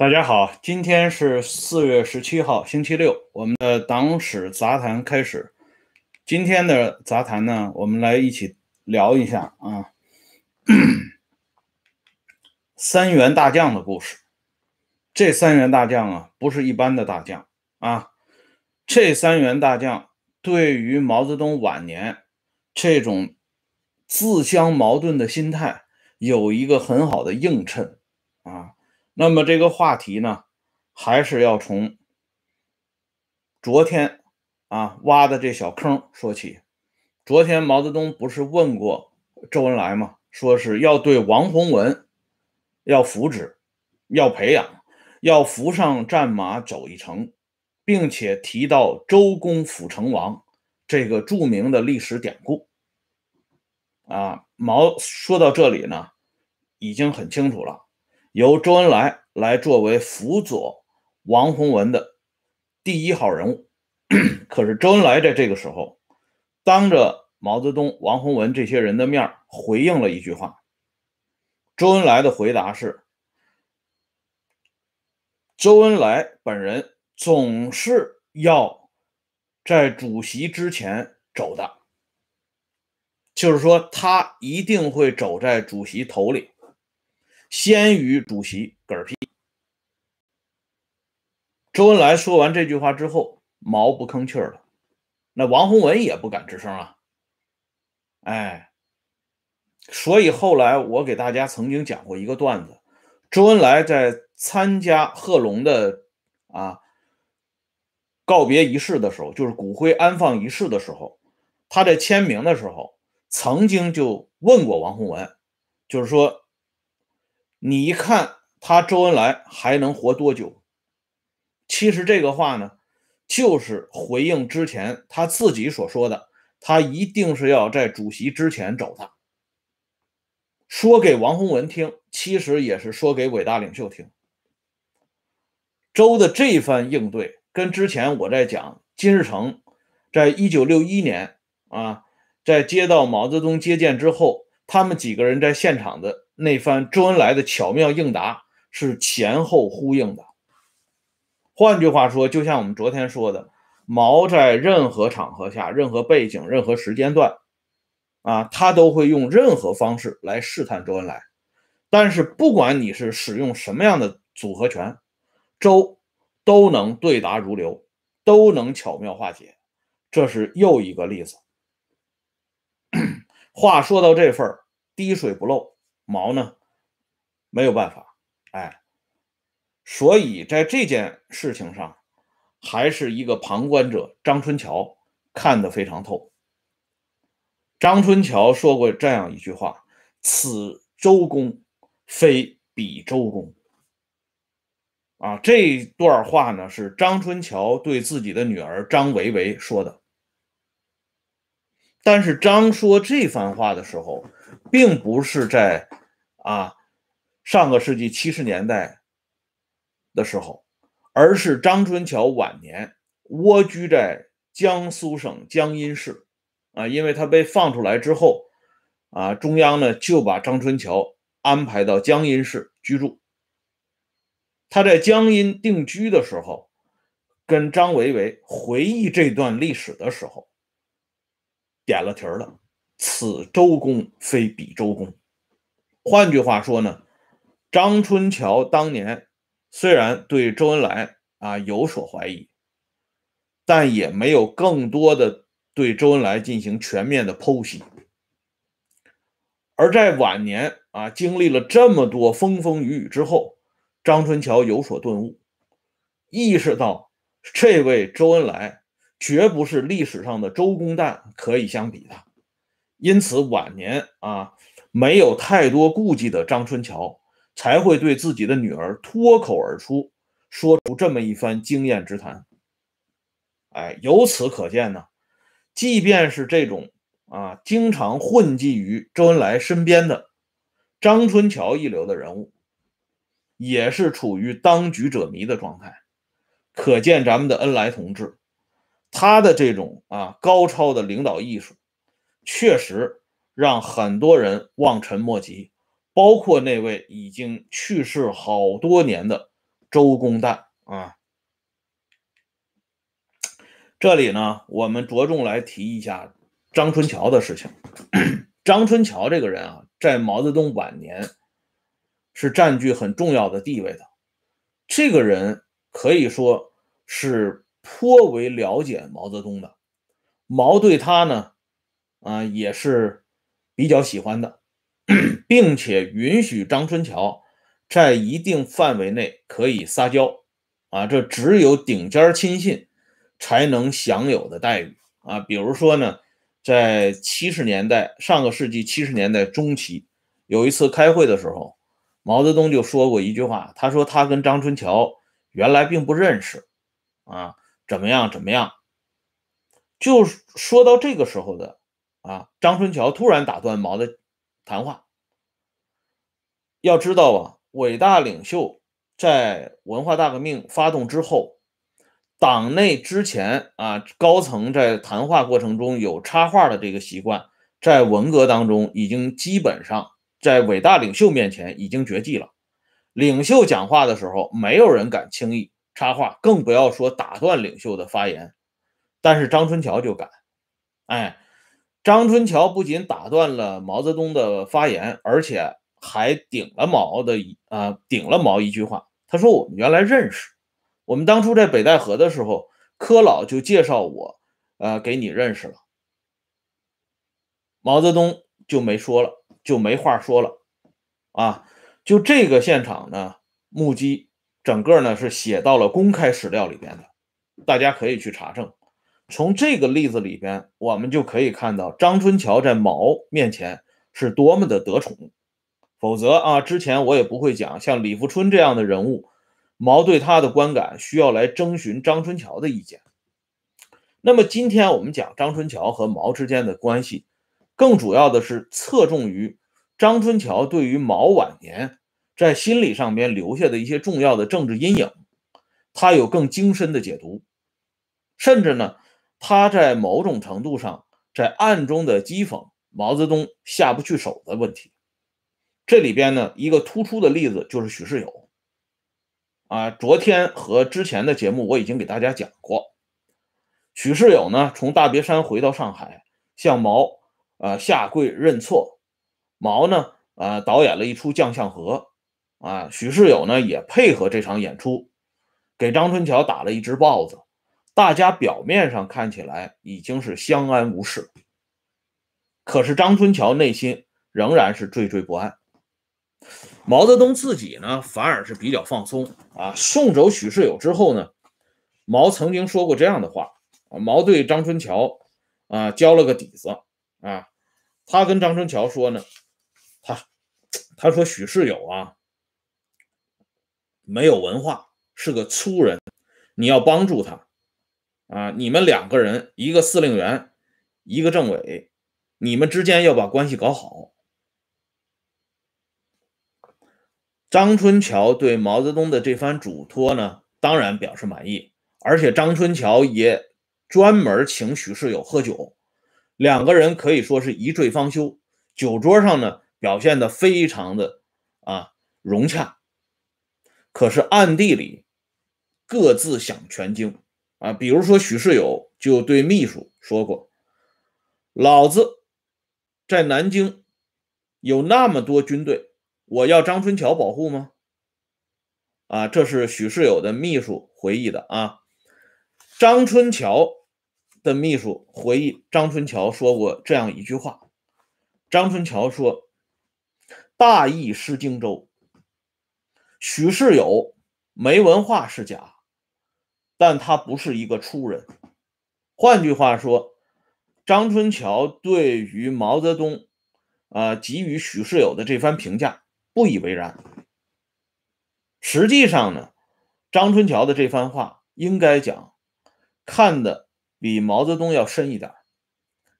大家好，今天是四月十七号，星期六，我们的党史杂谈开始。今天的杂谈呢，我们来一起聊一下啊，三员大将的故事。这三员大将啊，不是一般的大将啊，这三员大将对于毛泽东晚年这种自相矛盾的心态有一个很好的映衬啊。那么这个话题呢，还是要从昨天啊挖的这小坑说起。昨天毛泽东不是问过周恩来吗？说是要对王洪文要扶植、要培养、要扶上战马走一程，并且提到周公辅成王这个著名的历史典故。啊，毛说到这里呢，已经很清楚了。由周恩来来作为辅佐王洪文的第一号人物，可是周恩来在这个时候当着毛泽东、王洪文这些人的面回应了一句话。周恩来的回答是：周恩来本人总是要在主席之前走的，就是说他一定会走在主席头里。先于主席嗝屁。周恩来说完这句话之后，毛不吭气了，那王洪文也不敢吱声啊。哎，所以后来我给大家曾经讲过一个段子：周恩来在参加贺龙的啊告别仪式的时候，就是骨灰安放仪式的时候，他在签名的时候，曾经就问过王洪文，就是说。你一看他周恩来还能活多久？其实这个话呢，就是回应之前他自己所说的，他一定是要在主席之前走他。说给王洪文听，其实也是说给伟大领袖听。周的这番应对，跟之前我在讲金日成，在一九六一年啊，在接到毛泽东接见之后，他们几个人在现场的。那番周恩来的巧妙应答是前后呼应的。换句话说，就像我们昨天说的，毛在任何场合下、任何背景、任何时间段，啊，他都会用任何方式来试探周恩来。但是，不管你是使用什么样的组合拳，周都能对答如流，都能巧妙化解。这是又一个例子。话说到这份儿，滴水不漏。毛呢，没有办法，哎，所以在这件事情上，还是一个旁观者张春桥看得非常透。张春桥说过这样一句话：“此周公，非彼周公。”啊，这段话呢是张春桥对自己的女儿张维维说的。但是张说这番话的时候，并不是在。啊，上个世纪七十年代的时候，而是张春桥晚年蜗居在江苏省江阴市啊，因为他被放出来之后啊，中央呢就把张春桥安排到江阴市居住。他在江阴定居的时候，跟张维维回忆这段历史的时候，点了题儿了：“此周公非彼周公。”换句话说呢，张春桥当年虽然对周恩来啊有所怀疑，但也没有更多的对周恩来进行全面的剖析。而在晚年啊，经历了这么多风风雨雨之后，张春桥有所顿悟，意识到这位周恩来绝不是历史上的周公旦可以相比的，因此晚年啊。没有太多顾忌的张春桥，才会对自己的女儿脱口而出，说出这么一番经验之谈。哎，由此可见呢，即便是这种啊，经常混迹于周恩来身边的张春桥一流的人物，也是处于当局者迷的状态。可见咱们的恩来同志，他的这种啊高超的领导艺术，确实。让很多人望尘莫及，包括那位已经去世好多年的周公旦啊。这里呢，我们着重来提一下张春桥的事情。张春桥这个人啊，在毛泽东晚年是占据很重要的地位的。这个人可以说是颇为了解毛泽东的，毛对他呢，啊也是比较喜欢的，并且允许张春桥在一定范围内可以撒娇，啊，这只有顶尖亲信。才能享有的待遇啊，比如说呢，在七十年代，上个世纪七十年代中期，有一次开会的时候，毛泽东就说过一句话，他说他跟张春桥原来并不认识，啊，怎么样怎么样，就说到这个时候的啊，张春桥突然打断毛的谈话，要知道啊，伟大领袖在文化大革命发动之后。党内之前啊，高层在谈话过程中有插话的这个习惯，在文革当中已经基本上在伟大领袖面前已经绝迹了。领袖讲话的时候，没有人敢轻易插话，更不要说打断领袖的发言。但是张春桥就敢，哎，张春桥不仅打断了毛泽东的发言，而且还顶了毛的啊，顶了毛一句话，他说：“我们原来认识。”我们当初在北戴河的时候，柯老就介绍我，呃，给你认识了。毛泽东就没说了，就没话说了，啊，就这个现场呢，目击整个呢是写到了公开史料里边的，大家可以去查证。从这个例子里边，我们就可以看到张春桥在毛面前是多么的得宠。否则啊，之前我也不会讲像李富春这样的人物。毛对他的观感需要来征询张春桥的意见。那么今天我们讲张春桥和毛之间的关系，更主要的是侧重于张春桥对于毛晚年在心理上边留下的一些重要的政治阴影，他有更精深的解读，甚至呢，他在某种程度上在暗中的讥讽毛泽东下不去手的问题。这里边呢，一个突出的例子就是许世友。啊，昨天和之前的节目我已经给大家讲过，许世友呢从大别山回到上海，向毛啊下跪认错，毛呢啊导演了一出《将相和》，啊许世友呢也配合这场演出，给张春桥打了一只豹子，大家表面上看起来已经是相安无事，可是张春桥内心仍然是惴惴不安。毛泽东自己呢，反而是比较放松啊。送走许世友之后呢，毛曾经说过这样的话啊。毛对张春桥啊交了个底子啊。他跟张春桥说呢，他他说许世友啊没有文化，是个粗人，你要帮助他啊。你们两个人，一个司令员，一个政委，你们之间要把关系搞好。张春桥对毛泽东的这番嘱托呢，当然表示满意，而且张春桥也专门请许世友喝酒，两个人可以说是一醉方休。酒桌上呢，表现的非常的啊融洽，可是暗地里各自想全经啊。比如说许世友就对秘书说过：“老子在南京有那么多军队。”我要张春桥保护吗？啊，这是许世友的秘书回忆的啊。张春桥的秘书回忆，张春桥说过这样一句话：张春桥说，大义失荆州。许世友没文化是假，但他不是一个粗人。换句话说，张春桥对于毛泽东啊给予许世友的这番评价。不以为然。实际上呢，张春桥的这番话应该讲看的比毛泽东要深一点，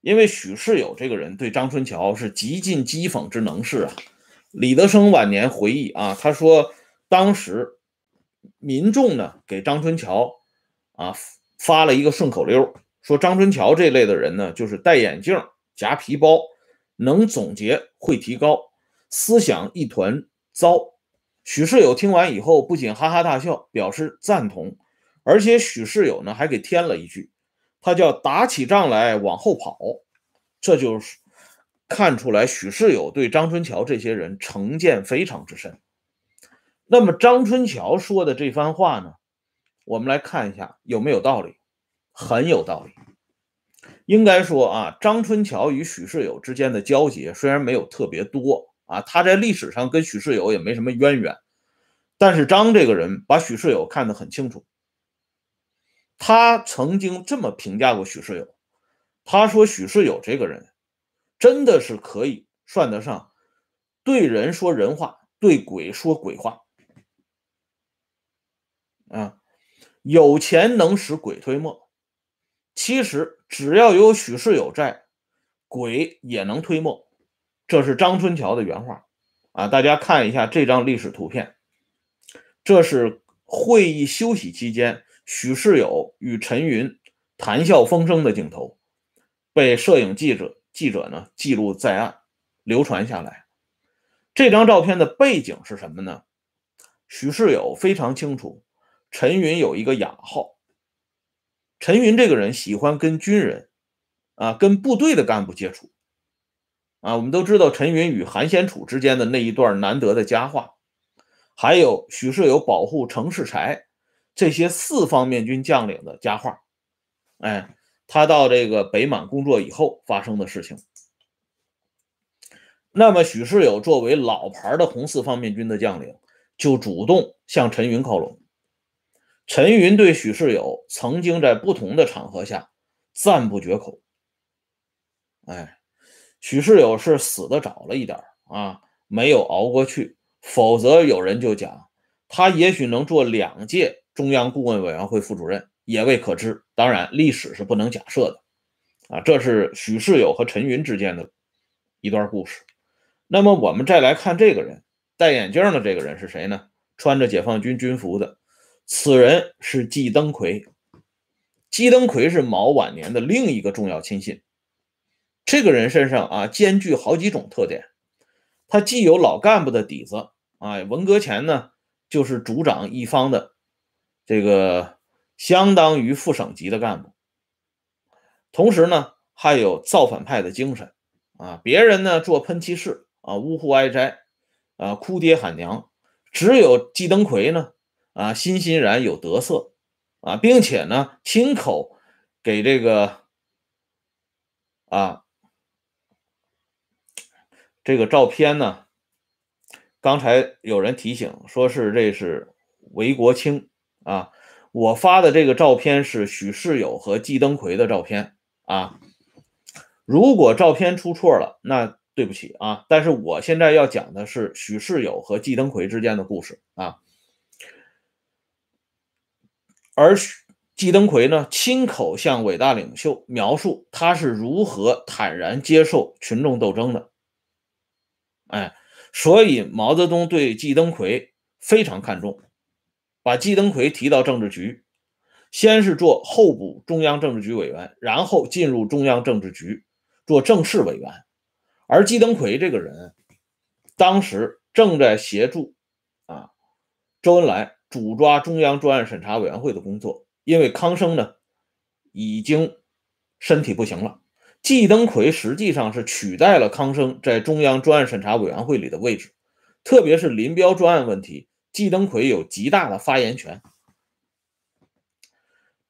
因为许世友这个人对张春桥是极尽讥讽之能事啊。李德生晚年回忆啊，他说当时民众呢给张春桥啊发了一个顺口溜，说张春桥这类的人呢，就是戴眼镜夹皮包，能总结会提高。思想一团糟，许世友听完以后，不仅哈哈大笑，表示赞同，而且许世友呢还给添了一句，他叫打起仗来往后跑，这就是看出来许世友对张春桥这些人成见非常之深。那么张春桥说的这番话呢，我们来看一下有没有道理，很有道理。应该说啊，张春桥与许世友之间的交集虽然没有特别多啊，他在历史上跟许世友也没什么渊源，但是张这个人把许世友看得很清楚。他曾经这么评价过许世友，他说许世友这个人真的是可以算得上对人说人话，对鬼说鬼话。啊，有钱能使鬼推磨。其实只要有许世友在，鬼也能推磨。这是张春桥的原话啊！大家看一下这张历史图片，这是会议休息期间许世友与陈云谈笑风生的镜头，被摄影记者记者呢记录在案，流传下来。这张照片的背景是什么呢？许世友非常清楚。陈云有一个雅号。陈云这个人喜欢跟军人，啊，跟部队的干部接触，啊，我们都知道陈云与韩先楚之间的那一段难得的佳话，还有许世友保护程世才这些四方面军将领的佳话，哎，他到这个北满工作以后发生的事情。那么许世友作为老牌的红四方面军的将领，就主动向陈云靠拢。陈云对许世友曾经在不同的场合下赞不绝口。哎，许世友是死的早了一点啊，没有熬过去，否则有人就讲他也许能做两届中央顾问委员会副主任，也未可知。当然，历史是不能假设的啊。这是许世友和陈云之间的一段故事。那么我们再来看这个人，戴眼镜的这个人是谁呢？穿着解放军军服的。此人是季登奎，季登奎是毛晚年的另一个重要亲信。这个人身上啊，兼具好几种特点。他既有老干部的底子啊，文革前呢就是主掌一方的这个相当于副省级的干部，同时呢还有造反派的精神啊。别人呢做喷气式啊，呜呼哀哉啊，哭爹喊娘，只有季登奎呢。啊，欣欣然有得色，啊，并且呢，亲口给这个啊这个照片呢，刚才有人提醒说是这是韦国清啊，我发的这个照片是许世友和季登奎的照片啊，如果照片出错了，那对不起啊，但是我现在要讲的是许世友和季登奎之间的故事啊。而季登奎呢，亲口向伟大领袖描述他是如何坦然接受群众斗争的。哎，所以毛泽东对季登奎非常看重，把季登奎提到政治局，先是做候补中央政治局委员，然后进入中央政治局做正式委员。而季登奎这个人，当时正在协助啊周恩来。主抓中央专案审查委员会的工作，因为康生呢已经身体不行了，季登奎实际上是取代了康生在中央专案审查委员会里的位置，特别是林彪专案问题，季登奎有极大的发言权。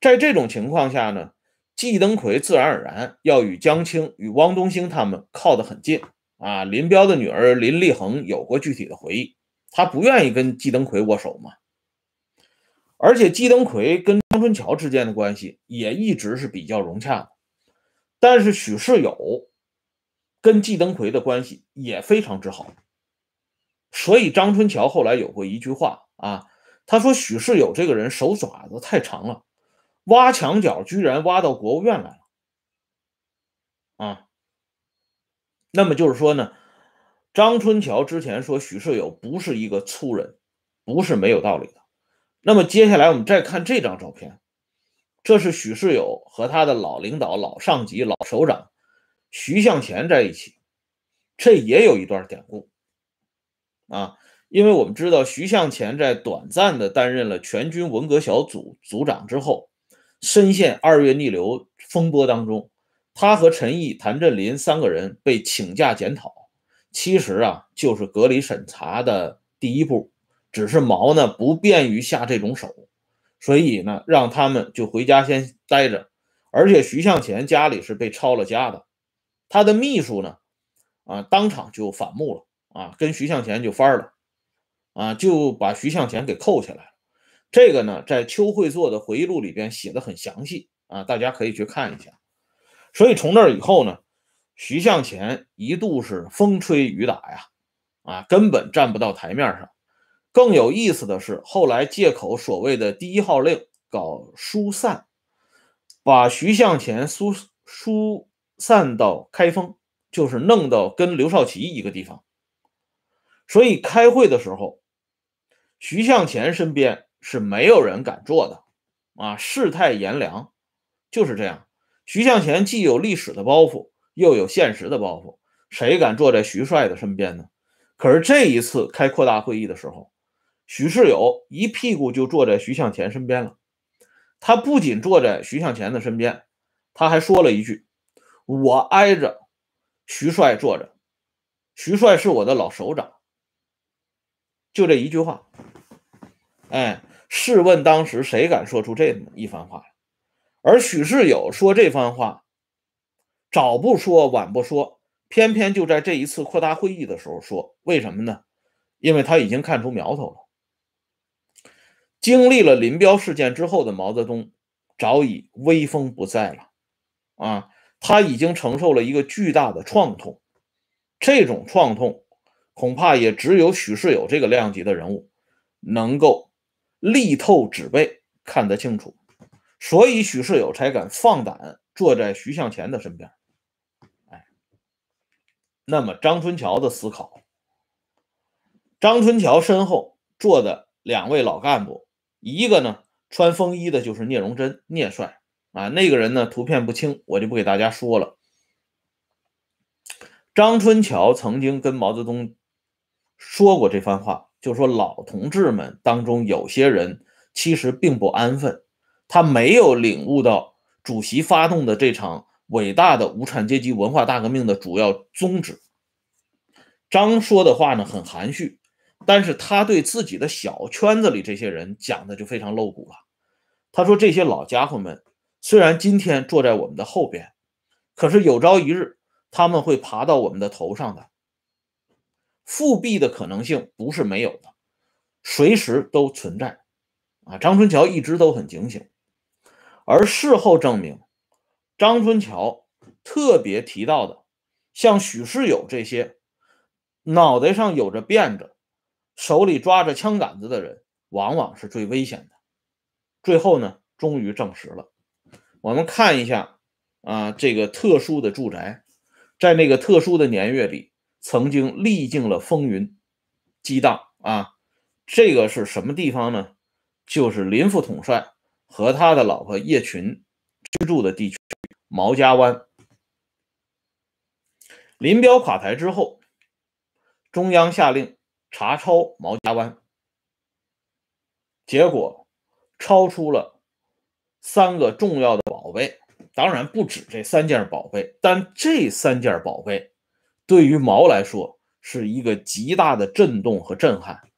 在这种情况下呢，季登奎自然而然要与江青、与汪东兴他们靠得很近啊。林彪的女儿林立恒有过具体的回忆，他不愿意跟季登奎握手嘛。而且季登奎跟张春桥之间的关系也一直是比较融洽的，但是许世友跟季登奎的关系也非常之好，所以张春桥后来有过一句话啊，他说许世友这个人手爪子太长了，挖墙角居然挖到国务院来了，啊，那么就是说呢，张春桥之前说许世友不是一个粗人，不是没有道理的。那么接下来我们再看这张照片，这是许世友和他的老领导、老上级、老首长徐向前在一起，这也有一段典故啊。因为我们知道徐向前在短暂的担任了全军文革小组组长之后，深陷二月逆流风波当中。他和陈毅、谭震林三个人被请假检讨，其实啊就是隔离审查的第一步，只是毛呢不便于下这种手，所以呢让他们就回家先待着。而且徐向前家里是被抄了家的，他的秘书呢啊当场就反目了啊，跟徐向前就翻了啊，就把徐向前给扣起来了。这个呢在邱会作的回忆录里边写的很详细啊，大家可以去看一下。所以从那以后呢，徐向前一度是风吹雨打呀，啊，根本站不到台面上。更有意思的是，后来借口所谓的第一号令搞疏散，把徐向前疏疏散到开封，就是弄到跟刘少奇一个地方。所以开会的时候，徐向前身边是没有人敢坐的，啊，世态炎凉，就是这样。徐向前既有历史的包袱，又有现实的包袱，谁敢坐在徐帅的身边呢？可是这一次开扩大会议的时候，许世友一屁股就坐在徐向前身边了。他不仅坐在徐向前的身边，他还说了一句：“我挨着徐帅坐着，徐帅是我的老首长。”就这一句话。哎，试问当时谁敢说出这么一番话？而许世友说这番话，早不说晚不说，偏偏就在这一次扩大会议的时候说。为什么呢？因为他已经看出苗头了。经历了林彪事件之后的毛泽东，早已威风不在了。啊，他已经承受了一个巨大的创痛。这种创痛，恐怕也只有许世友这个量级的人物，能够力透纸背，看得清楚。所以许世友才敢放胆坐在徐向前的身边。哎，那么张春桥的思考，张春桥身后坐的两位老干部，一个呢穿风衣的就是聂荣臻，聂帅啊，那个人呢图片不清，我就不给大家说了。张春桥曾经跟毛泽东说过这番话，就说老同志们当中有些人其实并不安分。他没有领悟到主席发动的这场伟大的无产阶级文化大革命的主要宗旨。张说的话呢很含蓄，但是他对自己的小圈子里这些人讲的就非常露骨了。他说：“这些老家伙们虽然今天坐在我们的后边，可是有朝一日他们会爬到我们的头上的。复辟的可能性不是没有的，随时都存在。”啊，张春桥一直都很警醒。而事后证明，张春桥特别提到的，像许世友这些脑袋上有着辫子、手里抓着枪杆子的人，往往是最危险的。最后呢，终于证实了。我们看一下啊，这个特殊的住宅，在那个特殊的年月里，曾经历尽了风云激荡啊。这个是什么地方呢？就是林副统帅。和他的老婆叶群居住的地区毛家湾。林彪垮台之后，中央下令查抄毛家湾，结果抄出了三个重要的宝贝。当然不止这三件宝贝，但这三件宝贝对于毛来说是一个极大的震动和震撼。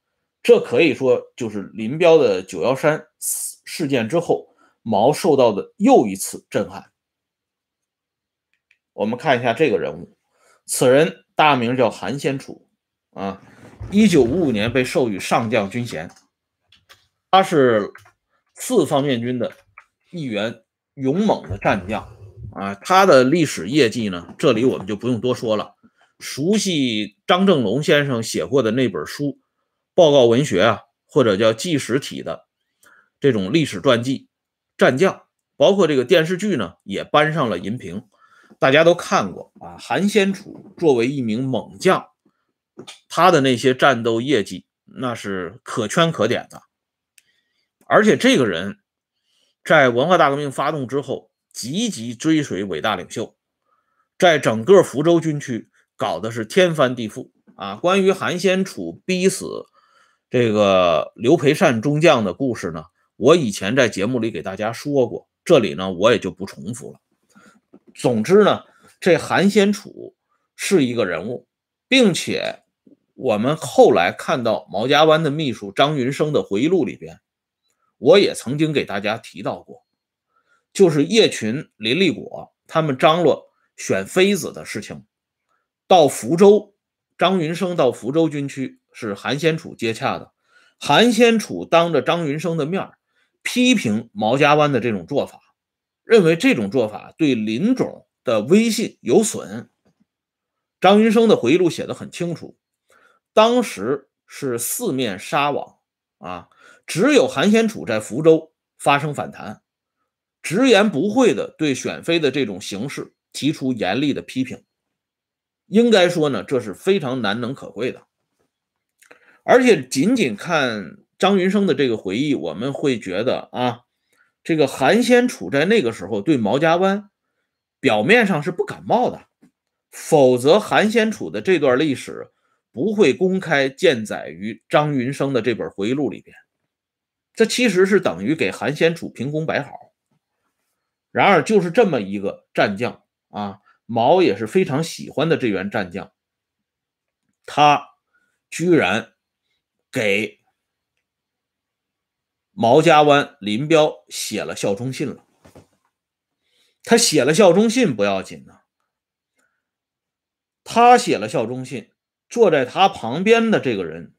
这可以说就是林彪的九幺三。事件之后，毛受到的又一次震撼。我们看一下这个人物，此人大名叫韩先楚，啊，一九五五年被授予上将军衔，他是四方面军的一员勇猛的战将，啊，他的历史业绩呢，这里我们就不用多说了。熟悉张正龙先生写过的那本书，报告文学啊，或者叫纪实体的。这种历史传记、战将，包括这个电视剧呢，也搬上了银屏，大家都看过啊。韩先楚作为一名猛将，他的那些战斗业绩那是可圈可点的。而且这个人，在文化大革命发动之后，积极追随伟大领袖，在整个福州军区搞的是天翻地覆啊。关于韩先楚逼死这个刘培善中将的故事呢，我以前在节目里给大家说过，这里呢我也就不重复了。总之呢，这韩先楚是一个人物，并且我们后来看到毛家湾的秘书张云生的回忆录里边，我也曾经给大家提到过，就是叶群、林立果他们张罗选妃子的事情，到福州，张云生到福州军区。是韩先楚接洽的，韩先楚当着张云生的面批评毛家湾的这种做法，认为这种做法对林总的威信有损。张云生的回忆录写的很清楚，当时是四面杀网啊，只有韩先楚在福州发生反弹，直言不讳的对选妃的这种形式提出严厉的批评。应该说呢，这是非常难能可贵的。而且仅仅看张云生的这个回忆，我们会觉得啊，这个韩先楚在那个时候对毛家湾表面上是不感冒的，否则韩先楚的这段历史不会公开见载于张云生的这本回忆录里边。这其实是等于给韩先楚凭功摆好。然而，就是这么一个战将啊，毛也是非常喜欢的这员战将，他居然。给毛家湾林彪写了效忠信了。他写了效忠信不要紧呢，他写了效忠信，坐在他旁边的这个人，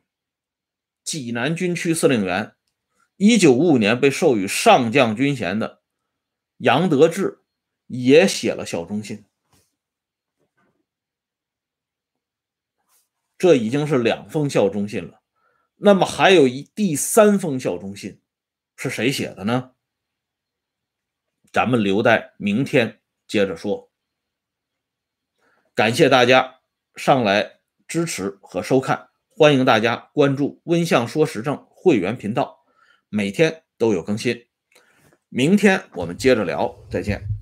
济南军区司令员，一九五五年被授予上将军衔的杨得志也写了效忠信。这已经是两封效忠信了。那么还有一第三封效忠信，是谁写的呢？咱们留待明天接着说。感谢大家上来支持和收看，欢迎大家关注“温相说时政”会员频道，每天都有更新。明天我们接着聊，再见。